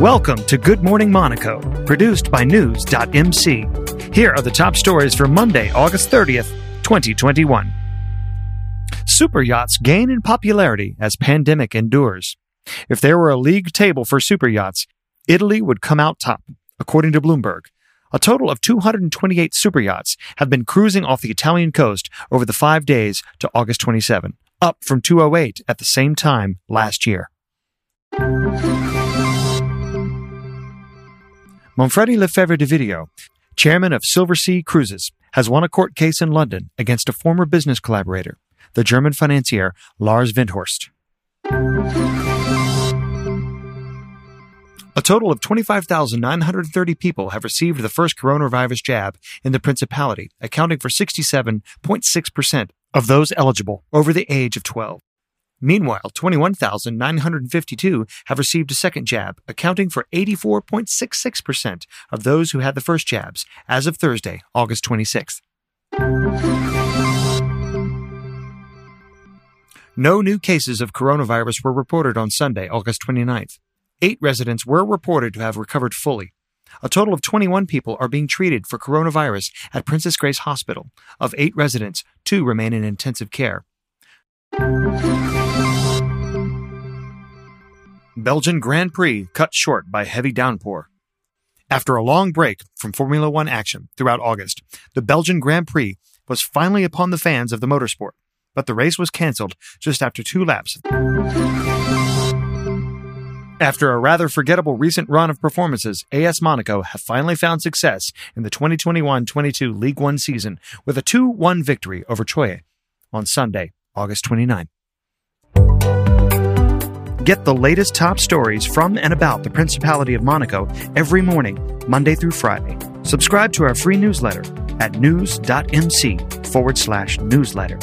Welcome to Good Morning Monaco, produced by News.mc. Here are the top stories for Monday, August 30th, 2021. Super yachts gain in popularity as pandemic endures. If there were a league table for super yachts, Italy would come out top, according to Bloomberg. A total of 228 super yachts have been cruising off the Italian coast over the five days to August 27, up from 208 at the same time last year. Manfredi Lefebvre d'Ovidio, chairman of Silversea Cruises, has won a court case in London against a former business collaborator, the German financier Lars Windhorst. A total of 25,930 people have received the first coronavirus jab in the Principality, accounting for 67.6% of those eligible over the age of 12. Meanwhile, 21,952 have received a second jab, accounting for 84.66% of those who had the first jabs as of Thursday, August 26th. No new cases of coronavirus were reported on Sunday, August 29th. Eight residents were reported to have recovered fully. A total of 21 people are being treated for coronavirus at Princess Grace Hospital. Of eight residents, two remain in intensive care. Belgian Grand Prix cut short by heavy downpour. After a long break from Formula One action throughout August, the Belgian Grand Prix was finally upon the fans of the motorsport, but the race was cancelled just after two laps. After a rather forgettable recent run of performances, AS Monaco have finally found success in the 2021-22 League One season with a 2-1 victory over Troyes on Sunday, August 29. Get the latest top stories from and about the Principality of Monaco every morning, Monday through Friday. Subscribe to our free newsletter at news.mc forward slash newsletter.